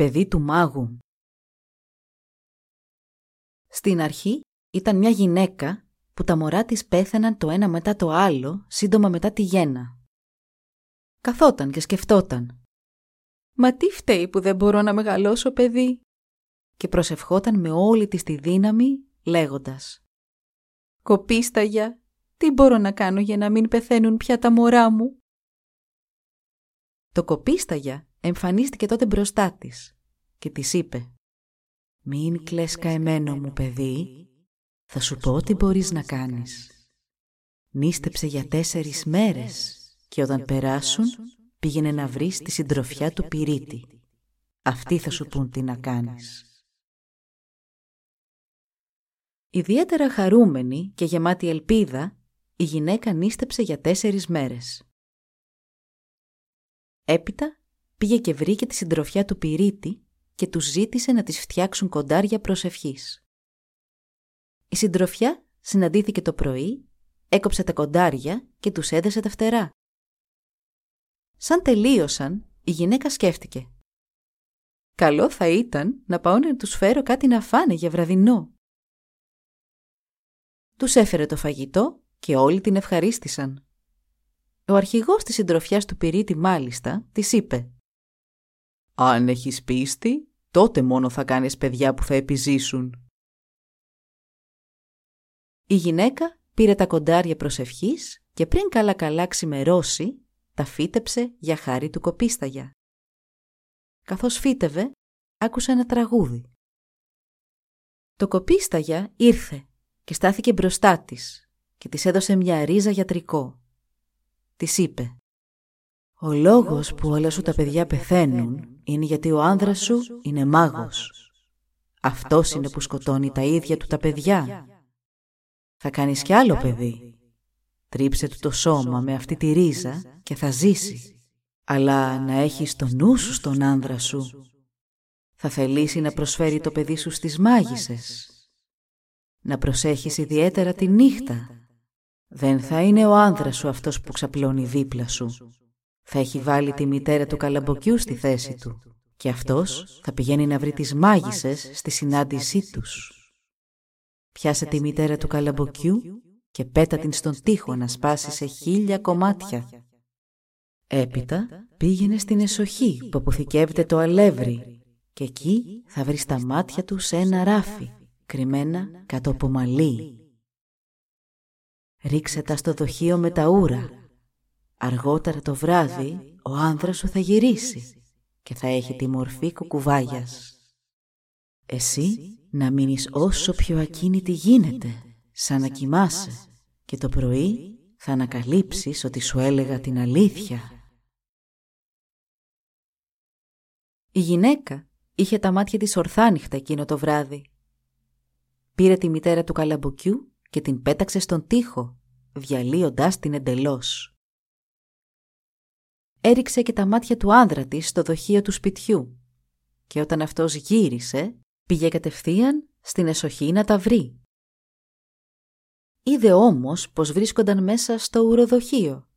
παιδί του μάγου. Στην αρχή ήταν μια γυναίκα που τα μωρά της πέθαιναν το ένα μετά το άλλο σύντομα μετά τη γέννα. Καθόταν και σκεφτόταν. «Μα τι φταίει που δεν μπορώ να μεγαλώσω παιδί» και προσευχόταν με όλη της τη δύναμη λέγοντας «Κοπίσταγια, τι μπορώ να κάνω για να μην πεθαίνουν πια τα μωρά μου» Το κοπίσταγια εμφανίστηκε τότε μπροστά της και της είπε «Μην κλαις καεμένο μου παιδί, θα σου πω τι μπορείς να κάνεις. Νίστεψε για τέσσερις μέρες και όταν περάσουν πήγαινε να βρεις τη συντροφιά του πυρίτη. Αυτοί θα σου πούν τι να κάνεις». Ιδιαίτερα χαρούμενη και γεμάτη ελπίδα, η γυναίκα νίστεψε για τέσσερις μέρες. Έπειτα πήγε και βρήκε τη συντροφιά του πυρίτη και τους ζήτησε να τις φτιάξουν κοντάρια προσευχής. Η συντροφιά συναντήθηκε το πρωί, έκοψε τα κοντάρια και τους έδεσε τα φτερά. Σαν τελείωσαν, η γυναίκα σκέφτηκε. Καλό θα ήταν να πάω να τους φέρω κάτι να φάνε για βραδινό. Τους έφερε το φαγητό και όλοι την ευχαρίστησαν. Ο αρχηγός της συντροφιάς του πυρίτη μάλιστα της είπε «Αν έχεις πίστη, τότε μόνο θα κάνεις παιδιά που θα επιζήσουν». Η γυναίκα πήρε τα κοντάρια προσευχής και πριν καλά-καλά ξημερώσει, τα φύτεψε για χάρη του κοπίσταγια. Καθώς φύτευε, άκουσε ένα τραγούδι. Το κοπίσταγια ήρθε και στάθηκε μπροστά της και της έδωσε μια ρίζα για τρικό. Της είπε «Ο λόγος που όλα σου τα παιδιά πεθαίνουν είναι γιατί ο άνδρας σου είναι μάγος. Αυτός είναι που σκοτώνει τα ίδια του τα παιδιά. Θα κάνεις κι άλλο παιδί. Τρίψε του το σώμα με αυτή τη ρίζα και θα ζήσει. Αλλά να έχεις το νου σου στον άνδρα σου. Θα θελήσει να προσφέρει το παιδί σου στις μάγισσες να προσέχεις ιδιαίτερα τη νύχτα. Δεν θα είναι ο άνδρας σου αυτός που ξαπλώνει δίπλα σου. Θα έχει βάλει τη μητέρα του καλαμποκιού στη θέση του και αυτός θα πηγαίνει να βρει τις μάγισσες στη συνάντησή τους. Πιάσε τη μητέρα του καλαμποκιού και πέτα την στον τοίχο να σπάσει σε χίλια κομμάτια. Έπειτα πήγαινε στην εσοχή που αποθηκεύεται το αλεύρι και εκεί θα βρει τα μάτια του σε ένα ράφι κρυμμένα κάτω από μαλλί. Ρίξε τα στο δοχείο με τα ούρα. Αργότερα το βράδυ ο άνδρας σου θα γυρίσει και θα έχει τη μορφή κουκουβάγιας. Εσύ να μείνεις όσο πιο ακίνητη γίνεται, σαν να κοιμάσαι και το πρωί θα ανακαλύψεις ότι σου έλεγα την αλήθεια. Η γυναίκα είχε τα μάτια της ορθάνυχτα εκείνο το βράδυ πήρε τη μητέρα του καλαμποκιού και την πέταξε στον τοίχο, διαλύοντάς την εντελώς. Έριξε και τα μάτια του άνδρα της στο δοχείο του σπιτιού και όταν αυτός γύρισε, πήγε κατευθείαν στην εσοχή να τα βρει. Είδε όμως πως βρίσκονταν μέσα στο ουροδοχείο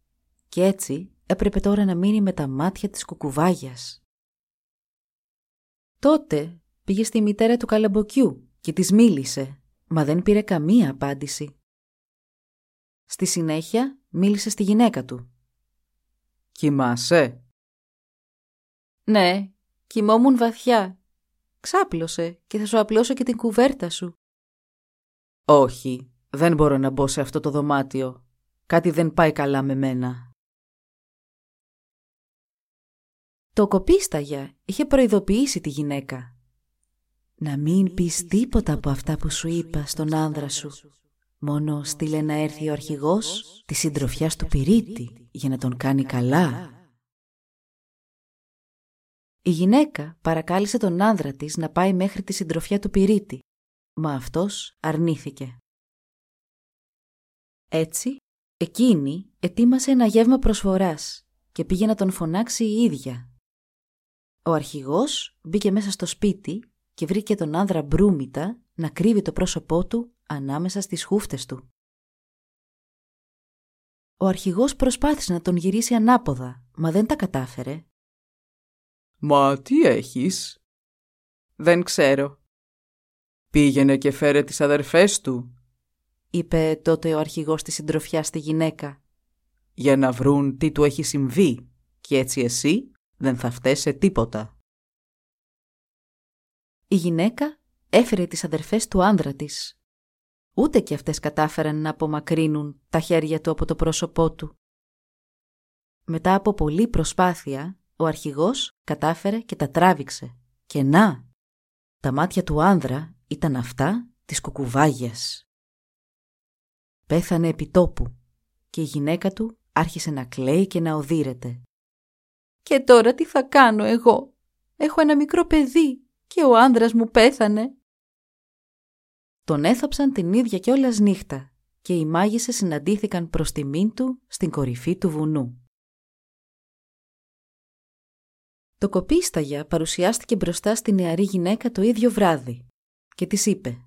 και έτσι έπρεπε τώρα να μείνει με τα μάτια της κουκουβάγιας. Τότε πήγε στη μητέρα του καλαμποκιού και της μίλησε, μα δεν πήρε καμία απάντηση. Στη συνέχεια μίλησε στη γυναίκα του. «Κοιμάσαι» «Ναι, κοιμόμουν βαθιά. Ξάπλωσε και θα σου απλώσω και την κουβέρτα σου». «Όχι, δεν μπορώ να μπω σε αυτό το δωμάτιο. Κάτι δεν πάει καλά με μένα». Το κοπίσταγια είχε προειδοποιήσει τη γυναίκα να μην πεις τίποτα από αυτά που σου είπα στον άνδρα σου. Μόνο στείλε να έρθει ο αρχηγός της συντροφιάς του πυρίτη για να τον κάνει καλά. Η γυναίκα παρακάλεσε τον άνδρα της να πάει μέχρι τη συντροφιά του πυρίτη, μα αυτός αρνήθηκε. Έτσι, εκείνη ετοίμασε ένα γεύμα προσφοράς και πήγε να τον φωνάξει η ίδια. Ο αρχηγός μπήκε μέσα στο σπίτι και βρήκε τον άνδρα μπρούμητα να κρύβει το πρόσωπό του ανάμεσα στις χούφτες του. Ο αρχηγός προσπάθησε να τον γυρίσει ανάποδα, μα δεν τα κατάφερε. «Μα τι έχεις» «Δεν ξέρω». «Πήγαινε και φέρε τις αδερφές του», είπε τότε ο αρχηγός της συντροφιάς στη γυναίκα. «Για να βρουν τι του έχει συμβεί και έτσι εσύ δεν θα φταίσαι τίποτα». Η γυναίκα έφερε τις αδερφές του άνδρα της. Ούτε και αυτές κατάφεραν να απομακρύνουν τα χέρια του από το πρόσωπό του. Μετά από πολλή προσπάθεια, ο αρχηγός κατάφερε και τα τράβηξε. Και να, τα μάτια του άνδρα ήταν αυτά της κουκουβάγιας. Πέθανε επί τόπου και η γυναίκα του άρχισε να κλαίει και να οδύρεται. «Και τώρα τι θα κάνω εγώ; Έχω ένα μικρό παιδί και ο άνδρας μου πέθανε». Τον έθαψαν την ίδια κιόλας νύχτα και οι μάγισσες συναντήθηκαν προς τιμήν του στην κορυφή του βουνού. Το κοπίσταγια παρουσιάστηκε μπροστά στη νεαρή γυναίκα το ίδιο βράδυ και της είπε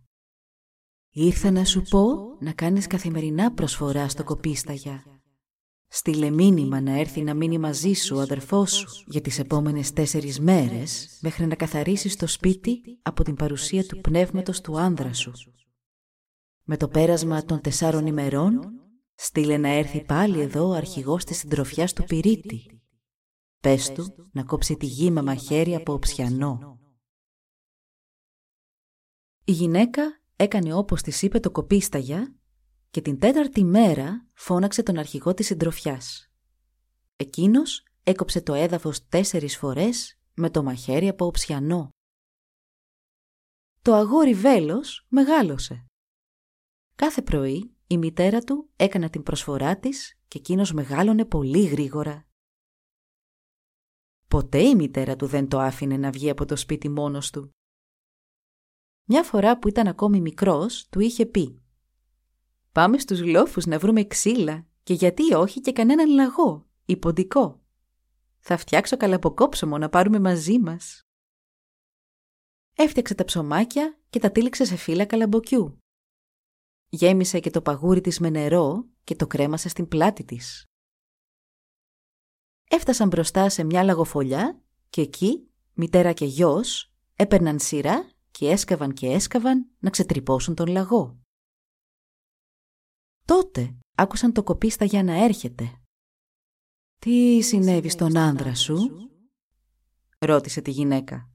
«Ήρθα να σου πω να κάνεις καθημερινά προσφορά στο κοπίσταγια. Στείλε μήνυμα να έρθει να μείνει μαζί σου ο αδερφός σου για τις επόμενες τέσσερις μέρες μέχρι να καθαρίσεις το σπίτι από την παρουσία του πνεύματος του άνδρα σου. Με το πέρασμα των τεσσάρων ημερών στείλε να έρθει πάλι εδώ ο αρχηγός της συντροφιάς του πυρίτη. Πες του να κόψει τη γη με μαχαίρι από οψιανό. Η γυναίκα έκανε όπως της είπε το κοπίσταγια και την τέταρτη μέρα φώναξε τον αρχηγό της συντροφιάς. Εκείνος έκοψε το έδαφος τέσσερις φορές με το μαχαίρι από οψιανό. Το αγόρι βέλος μεγάλωσε. Κάθε πρωί η μητέρα του έκανε την προσφορά της και εκείνος μεγάλωνε πολύ γρήγορα. Ποτέ η μητέρα του δεν το άφηνε να βγει από το σπίτι μόνος του. Μια φορά που ήταν ακόμη μικρός, του είχε πει «Πάμε στους λόφους να βρούμε ξύλα και γιατί όχι και κανέναν λαγό, υποντικό. Θα φτιάξω καλαποκόψωμο να πάρουμε μαζί μας». Έφτιαξε τα ψωμάκια και τα τύλιξε σε φύλλα καλαμποκιού. Γέμισε και το παγούρι της με νερό και το κρέμασε στην πλάτη της. Έφτασαν μπροστά σε μια λαγοφολιά και εκεί μητέρα και γιος έπαιρναν σειρά και έσκαβαν και έσκαβαν να ξετρυπώσουν τον λαγό. Τότε άκουσαν το κοπίστα για να έρχεται. «Τι συνέβη στον άνδρα σου» ρώτησε τη γυναίκα.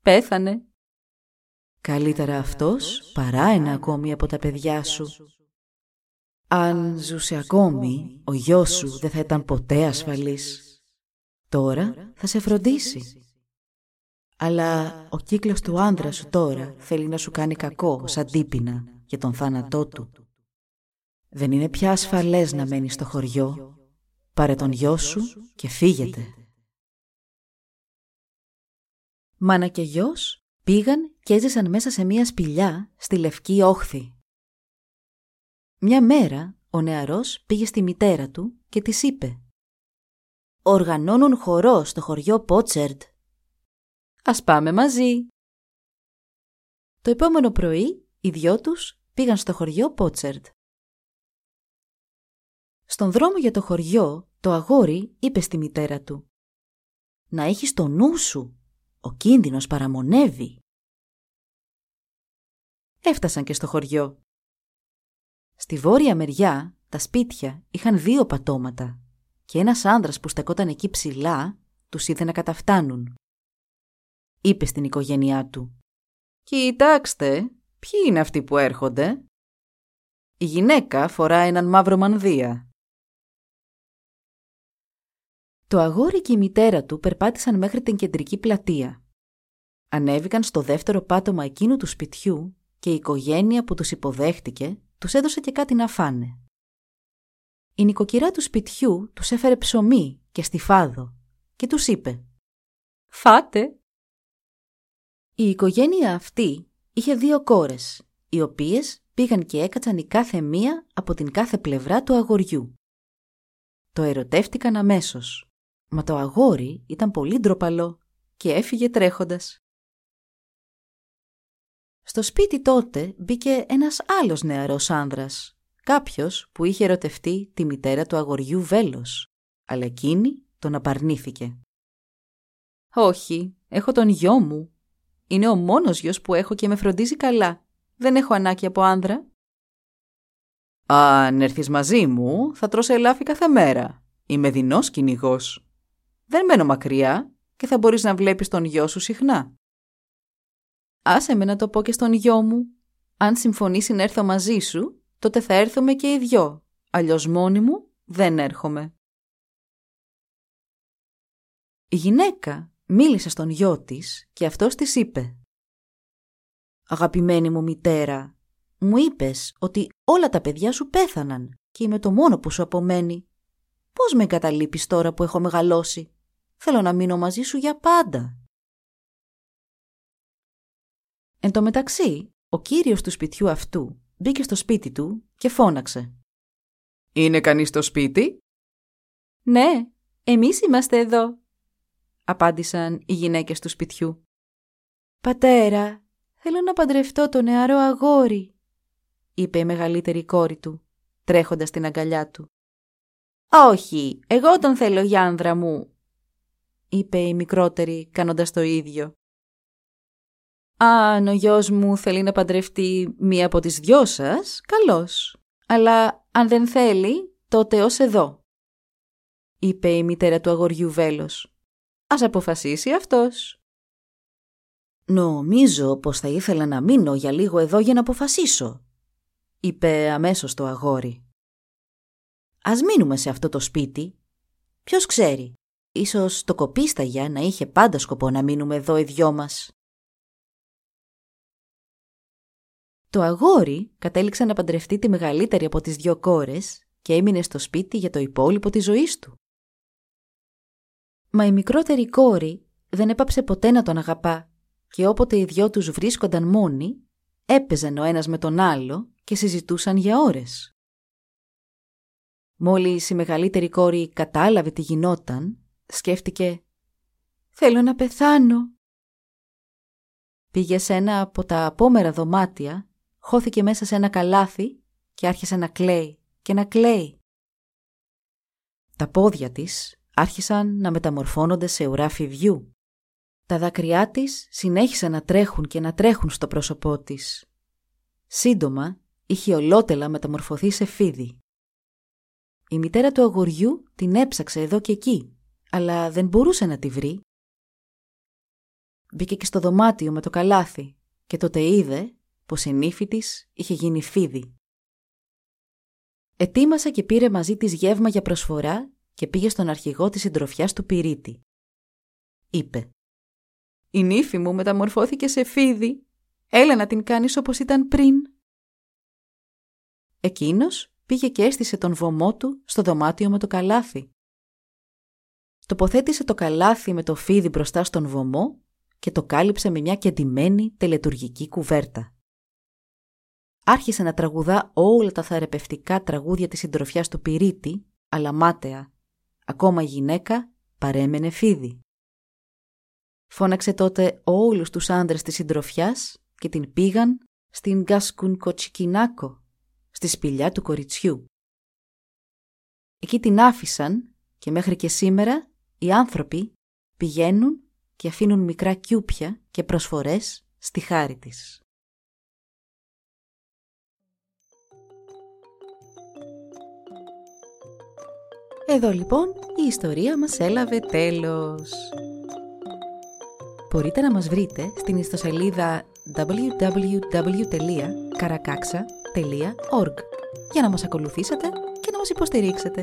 «Πέθανε». «Καλύτερα αυτός παρά ένα ακόμη από τα παιδιά σου». «Αν ζούσε ακόμη, ο γιος σου δεν θα ήταν ποτέ ασφαλής. Τώρα θα σε φροντίσει». Αλλά ο κύκλος του άντρα σου τώρα θέλει να σου κάνει κακό σαν τύπηνα για τον θάνατό του. Δεν είναι πια ασφαλές να μένεις στο χωριό. Πάρε τον γιο σου και φύγετε. Μάνα και γιος πήγαν και έζησαν μέσα σε μία σπηλιά στη Λευκή Όχθη. Μια μέρα ο νεαρός πήγε στη μητέρα του και της είπε «Οργανώνουν χορό στο χωριό Πότσερντ Ας πάμε μαζί. Το επόμενο πρωί οι δυο τους πήγαν στο χωριό Πότσερτ. Στον δρόμο για το χωριό το αγόρι είπε στη μητέρα του «Να έχεις το νου σου, ο κίνδυνος παραμονεύει». Έφτασαν και στο χωριό. Στη βόρεια μεριά τα σπίτια είχαν δύο πατώματα και ένας άνδρας που στεκόταν εκεί ψηλά τους είδε να καταφτάνουν είπε στην οικογένειά του. «Κοιτάξτε, ποιοι είναι αυτοί που έρχονται» Η γυναίκα φορά έναν μαύρο μανδύα. Το αγόρι και η μητέρα του περπάτησαν μέχρι την κεντρική πλατεία. Ανέβηκαν στο δεύτερο πάτωμα εκείνου του σπιτιού και η οικογένεια που τους υποδέχτηκε τους έδωσε και κάτι να φάνε. Η νοικοκυρά του σπιτιού τους έφερε ψωμί και στιφάδο και τους είπε Φάτε! Η οικογένεια αυτή είχε δύο κόρες, οι οποίες πήγαν και έκατσαν η κάθε μία από την κάθε πλευρά του αγοριού. Το ερωτεύτηκαν αμέσως, μα το αγόρι ήταν πολύ ντροπαλό και έφυγε τρέχοντας. Στο σπίτι τότε μπήκε ένας άλλος νεαρός άνδρας, κάποιος που είχε ερωτευτεί τη μητέρα του αγοριού Βέλος, αλλά εκείνη τον απαρνήθηκε. «Όχι, έχω τον γιο μου. Είναι ο μόνος γιος που έχω και με φροντίζει καλά. Δεν έχω ανάγκη από άνδρα». «Αν έρθεις μαζί μου, θα τρως ελάφι κάθε μέρα. Είμαι δεινός κυνηγός. Δεν μένω μακριά και θα μπορείς να βλέπεις τον γιο σου συχνά». «Άσε με να το πω και στον γιο μου. Αν συμφωνήσει να έρθω μαζί σου, τότε θα έρθουμε και οι δυο. Αλλιώς μόνη μου δεν έρχομαι». Η γυναίκα μίλησε στον γιο της και αυτός της είπε «Αγαπημένη μου μητέρα, μου είπες ότι όλα τα παιδιά σου πέθαναν και είμαι το μόνο που σου απομένει. Πώς με εγκαταλείπεις τώρα που έχω μεγαλώσει; Θέλω να μείνω μαζί σου για πάντα». Εν τω μεταξύ, ο κύριος του σπιτιού αυτού μπήκε στο σπίτι του και φώναξε. «Είναι κανείς στο σπίτι» «Ναι, εμείς είμαστε εδώ», απάντησαν οι γυναίκες του σπιτιού. «Πατέρα, θέλω να παντρευτώ το νεαρό αγόρι», είπε η μεγαλύτερη κόρη του, τρέχοντας την αγκαλιά του. «Όχι, εγώ τον θέλω για άνδρα μου», είπε η μικρότερη κάνοντας το ίδιο. «Αν ο γιος μου θέλει να παντρευτεί μία από τις δυο σας, καλώς. Αλλά αν δεν θέλει, τότε ως εδώ», είπε η μητέρα του αγοριού Βέλος. Ας αποφασίσει αυτός. «Νομίζω πως θα ήθελα να μείνω για λίγο εδώ για να αποφασίσω», είπε αμέσως το αγόρι. «Ας μείνουμε σε αυτό το σπίτι. Ποιος ξέρει, ίσως το κοπίσταγια να είχε πάντα σκοπό να μείνουμε εδώ οι δυο μας». Το αγόρι κατέληξε να παντρευτεί τη μεγαλύτερη από τις δυο κόρες και έμεινε στο σπίτι για το υπόλοιπο της ζωής του. Μα η μικρότερη κόρη δεν έπαψε ποτέ να τον αγαπά και όποτε οι δυο τους βρίσκονταν μόνοι, έπαιζαν ο ένας με τον άλλο και συζητούσαν για ώρες. Μόλις η μεγαλύτερη κόρη κατάλαβε τι γινόταν, σκέφτηκε «Θέλω να πεθάνω». Πήγε σε ένα από τα απόμερα δωμάτια, χώθηκε μέσα σε ένα καλάθι και άρχισε να κλαίει και να κλαίει. Τα πόδια της άρχισαν να μεταμορφώνονται σε ουρά φιδιού. Τα δάκρυά της συνέχισαν να τρέχουν και να τρέχουν στο πρόσωπό της. Σύντομα είχε ολότελα μεταμορφωθεί σε φίδι. Η μητέρα του αγοριού την έψαξε εδώ και εκεί, αλλά δεν μπορούσε να τη βρει. Μπήκε και στο δωμάτιο με το καλάθι και τότε είδε πως η νύφη της είχε γίνει φίδι. Ετοίμασε και πήρε μαζί της γεύμα για προσφορά και πήγε στον αρχηγό της συντροφιάς του Πυρίτη. Είπε «Η νύφη μου μεταμορφώθηκε σε φίδι. Έλα να την κάνεις όπως ήταν πριν». Εκείνος πήγε και έστησε τον βωμό του στο δωμάτιο με το καλάθι. Τοποθέτησε το καλάθι με το φίδι μπροστά στον βωμό και το κάλυψε με μια κεντυμένη τελετουργική κουβέρτα. Άρχισε να τραγουδά όλα τα θεραπευτικά τραγούδια της συντροφιάς του Πυρίτη, αλλά μάταια, Ακόμα η γυναίκα παρέμενε φίδι. Φώναξε τότε όλους τους άντρες της συντροφιάς και την πήγαν στην Γκάσκουν Κοτσικινάκο, στη σπηλιά του κοριτσιού. Εκεί την άφησαν και μέχρι και σήμερα οι άνθρωποι πηγαίνουν και αφήνουν μικρά κιούπια και προσφορές στη χάρη της. Εδώ λοιπόν η ιστορία μας έλαβε τέλος. Μπορείτε να μας βρείτε στην ιστοσελίδα www.karakaksa.org για να μας ακολουθήσετε και να μας υποστηρίξετε.